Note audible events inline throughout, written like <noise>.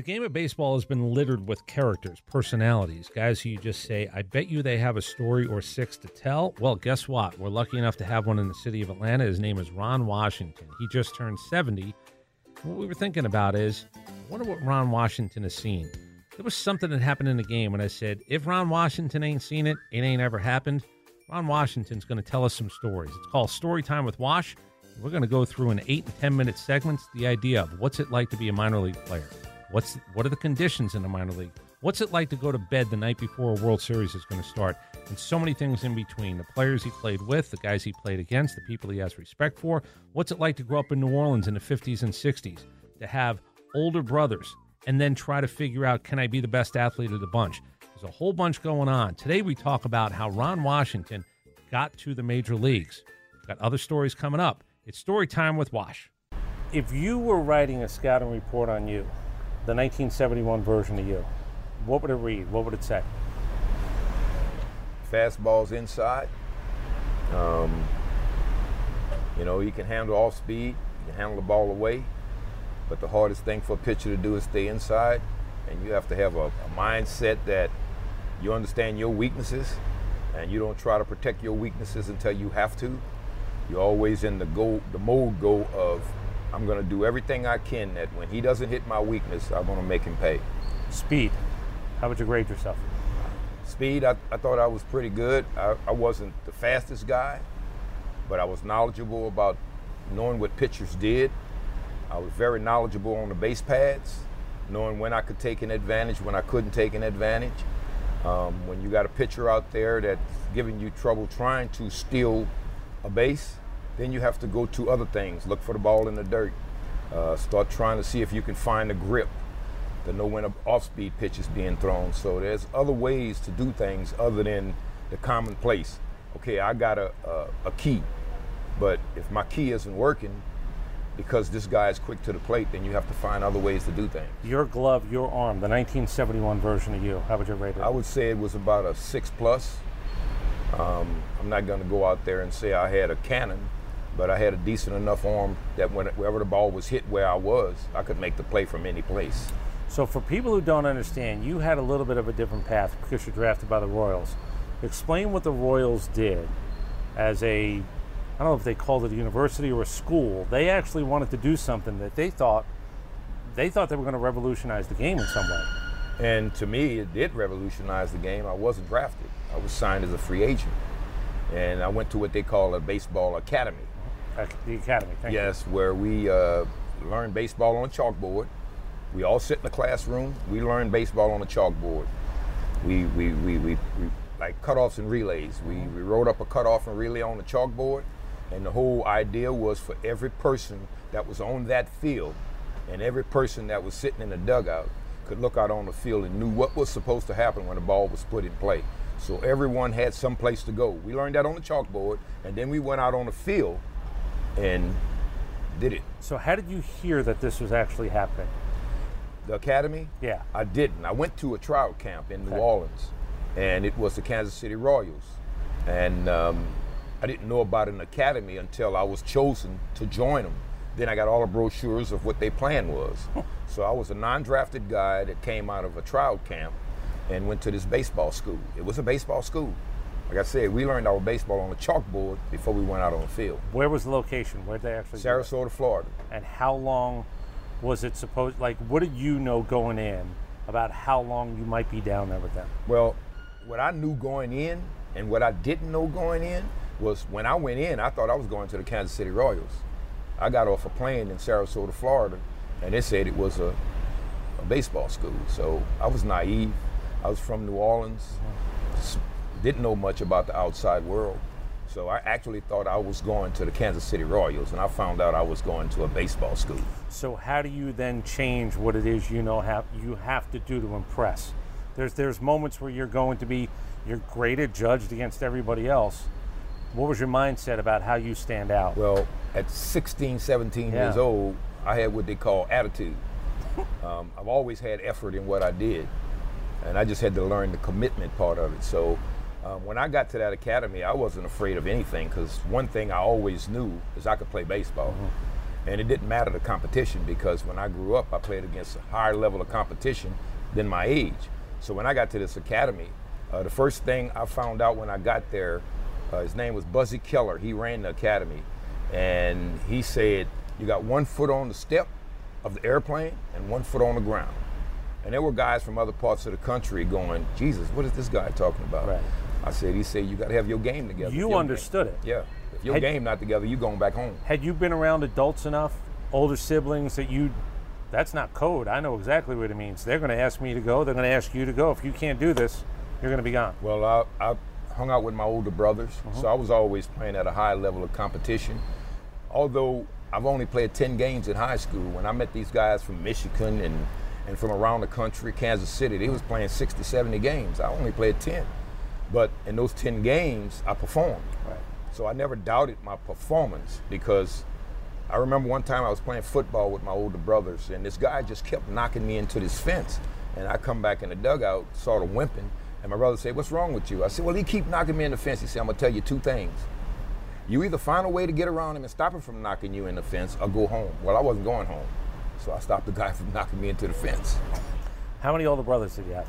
The game of baseball has been littered with characters, personalities, guys who you just say, I bet you they have a story or six to tell. Well, guess what? We're lucky enough to have one in the city of Atlanta. His name is Ron Washington. He just turned 70. What we were thinking about is, I wonder what Ron Washington has seen. There was something that happened in the game, and I said, if Ron Washington ain't seen it, it ain't ever happened. Ron Washington's going to tell us some stories. It's called Story Time with Wash. We're going to go through in eight and 10 minute segments the idea of what's it like to be a minor league player? What's what are the conditions in the minor league? What's it like to go to bed the night before a World Series is going to start? And so many things in between. The players he played with, the guys he played against, the people he has respect for. What's it like to grow up in New Orleans in the 50s and 60s? To have older brothers and then try to figure out can I be the best athlete of the bunch? There's a whole bunch going on. Today we talk about how Ron Washington got to the major leagues. Got other stories coming up. It's story time with Wash. If you were writing a scouting report on you, the 1971 version of you, what would it read? What would it say? Fastballs inside. Um, you know, he can handle off speed, he can handle the ball away. But the hardest thing for a pitcher to do is stay inside. And you have to have a, a mindset that you understand your weaknesses and you don't try to protect your weaknesses until you have to. You're always in the go the mode go of I'm going to do everything I can that when he doesn't hit my weakness, I'm going to make him pay. Speed. How would you grade yourself? Speed, I, I thought I was pretty good. I, I wasn't the fastest guy, but I was knowledgeable about knowing what pitchers did. I was very knowledgeable on the base pads, knowing when I could take an advantage, when I couldn't take an advantage. Um, when you got a pitcher out there that's giving you trouble trying to steal a base, then you have to go to other things. Look for the ball in the dirt. Uh, start trying to see if you can find the grip to know when an off-speed pitch is being thrown. So there's other ways to do things other than the commonplace. Okay, I got a, a, a key, but if my key isn't working, because this guy is quick to the plate, then you have to find other ways to do things. Your glove, your arm, the 1971 version of you, how would you rate it? I would say it was about a six plus. Um, I'm not going to go out there and say I had a cannon, but I had a decent enough arm that when, wherever the ball was hit where I was, I could make the play from any place. So, for people who don't understand, you had a little bit of a different path because you're drafted by the Royals. Explain what the Royals did as a, I don't know if they called it a university or a school. They actually wanted to do something that they thought, they thought they were going to revolutionize the game in some way. And to me, it did revolutionize the game. I wasn't drafted. I was signed as a free agent, and I went to what they call a baseball academy. The academy. Thank yes, you. where we uh, learn baseball on a chalkboard. We all sit in the classroom. We learn baseball on a chalkboard. We we, we, we, we like cutoffs and relays. We, we wrote up a cutoff and relay on the chalkboard, and the whole idea was for every person that was on that field, and every person that was sitting in the dugout could look out on the field and knew what was supposed to happen when the ball was put in play. So everyone had some place to go. We learned that on the chalkboard, and then we went out on the field and did it. So how did you hear that this was actually happening? The academy? Yeah. I didn't. I went to a trial camp in okay. New Orleans, and it was the Kansas City Royals, and um, I didn't know about an academy until I was chosen to join them. Then I got all the brochures of what their plan was. so I was a non-drafted guy that came out of a trial camp and went to this baseball school. It was a baseball school. Like I said, we learned our baseball on a chalkboard before we went out on the field. Where was the location? Where did they actually? Sarasota, Florida. And how long was it supposed? Like, what did you know going in about how long you might be down there with them? Well, what I knew going in and what I didn't know going in was when I went in, I thought I was going to the Kansas City Royals. I got off a plane in Sarasota, Florida, and they said it was a, a baseball school. So I was naive. I was from New Orleans, hmm. Didn't know much about the outside world. So I actually thought I was going to the Kansas City Royals, and I found out I was going to a baseball school. So how do you then change what it is you know have you have to do to impress? There's there's moments where you're going to be you're graded, judged against everybody else. What was your mindset about how you stand out? Well, at 16, 17 Yeah. years old, I had what they call attitude. <laughs> um, I've always had effort in what I did, and I just had to learn the commitment part of it. So um, when I got to that academy, I wasn't afraid of anything because one thing I always knew is I could play baseball. And it didn't matter the competition because when I grew up, I played against a higher level of competition than my age. So when I got to this academy, uh, the first thing I found out when I got there, uh, his name was Buzzy Keller. He ran the academy, and he said, "You got one foot on the step of the airplane and one foot on the ground." And there were guys from other parts of the country going, "Jesus, what is this guy talking about?" Right. I said, "He said you got to have your game together." You understood game- it. Yeah. If your Had- game not together, you going back home. Had you been around adults enough, older siblings that you that's not code. I know exactly what it means. They're going to ask me to go. They're going to ask you to go. If you can't do this, you're going to be gone. Well, I, I hung out with my older brothers, mm-hmm. so I was always playing at a high level of competition. Although I've only played 10 games in high school, when I met these guys from Michigan and, and from around the country, Kansas City, they was playing 60, 70 games. I only played 10. But in those 10 games, I performed. Right. So I never doubted my performance because I remember one time I was playing football with my older brothers, and this guy just kept knocking me into this fence. And I come back in the dugout, sort of wimping, and my brother said, "What's wrong with you?" I said, "Well, he keep knocking me in the fence." He said, "I'm gonna tell you two things. You either find a way to get around him and stop him from knocking you in the fence, or go home." Well, I wasn't going home, so I stopped the guy <laughs> from knocking me into the fence. How many older brothers did you have?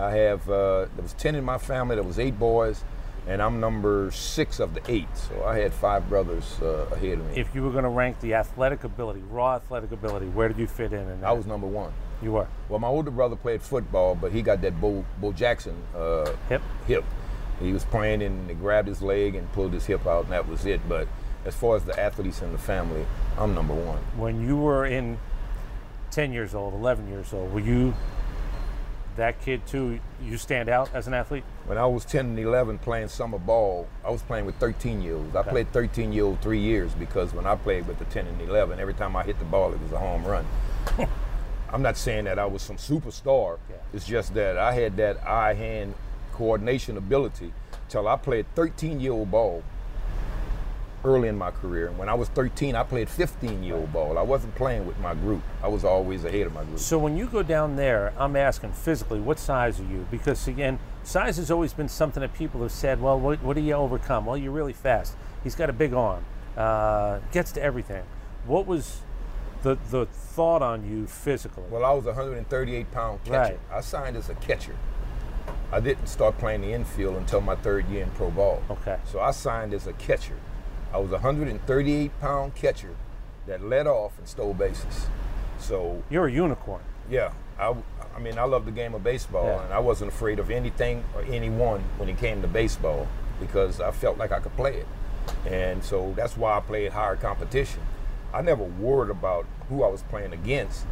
I have uh, there was ten in my family. There was eight boys, and I'm number six of the eight. So I had five brothers uh, ahead of me. If you were going to rank the athletic ability, raw athletic ability, where did you fit in? in? I was number one. You were. Well, my older brother played football, but he got that Bo, Bo Jackson uh, Hip. hip. He was playing and they grabbed his leg and pulled his hip out, and that was it. But as far as the athletes in the family, I'm number one. When you were in 10 years old, 11 years old, were you that kid too? You stand out as an athlete? When I was 10 and 11 playing summer ball, I was playing with 13 year olds. I played 13 year old three years because when I played with the 10 and 11, every time I hit the ball, it was a home run. <laughs> I'm not saying that I was some superstar. Yeah. It's just that I had that eye hand coordination ability till I played 13 year old ball early in my career. And when I was 13, I played 15 year old ball. I wasn't playing with my group, I was always ahead of my group. So when you go down there, I'm asking physically, what size are you? Because again, size has always been something that people have said, well, what, what do you overcome? Well, you're really fast. He's got a big arm, uh, gets to everything. What was the, the thought on you physically? Well, I was a 138 pound catcher. Right. I signed as a catcher. I didn't start playing the infield until my third year in pro ball. Okay. So I signed as a catcher. I was a 138 pound catcher that led off and stole bases. So You're a unicorn. yeah, I, I mean I love the game of baseball, Yeah. and I wasn't afraid of anything or anyone when it came to baseball because I felt like I could play it, and so that's why I played higher competition. I never worried about who I was playing against.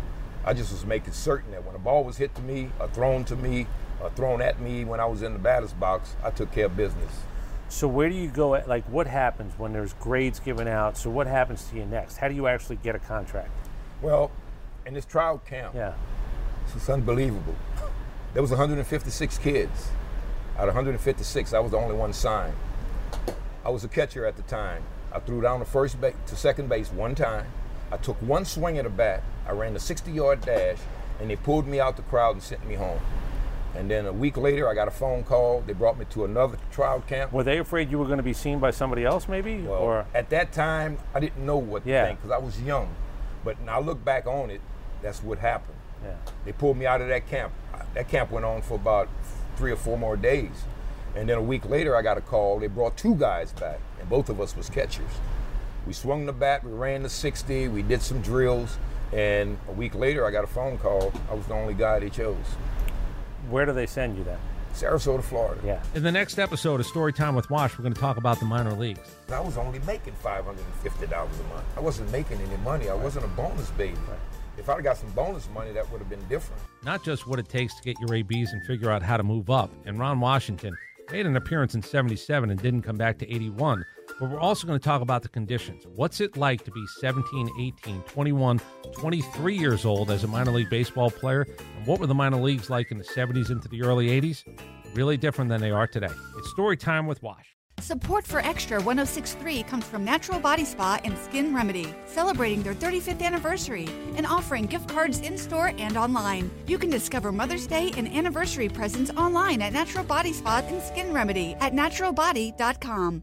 I just was making certain that when a ball was hit to me, or thrown to me, or thrown at me when I was in the batter's box, I took care of business. So where do you go at, like what happens when there's grades given out? So what happens to you next? How do you actually get a contract? Well, in this trial camp, Yeah. It's unbelievable. There was 156 kids. Out of 156, I was the only one signed. I was a catcher at the time. I threw down the first base to second base one time. I took one swing at a bat. I ran the 60-yard dash, and they pulled me out the crowd and sent me home. And then a week later, I got a phone call. They brought me to another trial camp. Were they afraid you were going to be seen by somebody else, maybe? Well, or at that time, I didn't know what Yeah. to think because I was young. But now I look back on it, that's what happened. yeah. They pulled me out of that camp. That camp went on for about three or four more days. And then a week later, I got a call. They brought two guys back, and both of us was catchers. We swung the bat, we ran the 60, we did some drills, and a week later, I got a phone call. I was the only guy they chose. Where do they send you then? Sarasota, Florida. Yeah. In the next episode of Storytime with Wash, we're going to talk about the minor leagues. I was only making $550 a month. I wasn't making any money. I wasn't a bonus baby. If I'd got some bonus money, that would have been different. Not just what it takes to get your ABs and figure out how to move up. And Ron Washington Made an appearance in 77 and didn't come back to 81. But we're also going to talk about the conditions. What's it like to be 17, 18, 21, 23 years old as a minor league baseball player? And what were the minor leagues like in the 70s into the early 80s? Really different than they are today. It's story time with Wash. Support for Extra 1063 comes from Natural Body Spa and Skin Remedy, celebrating their 35th anniversary and offering gift cards in store and online. You can discover Mother's Day and anniversary presents online at Natural Body Spa and Skin Remedy at naturalbody.com.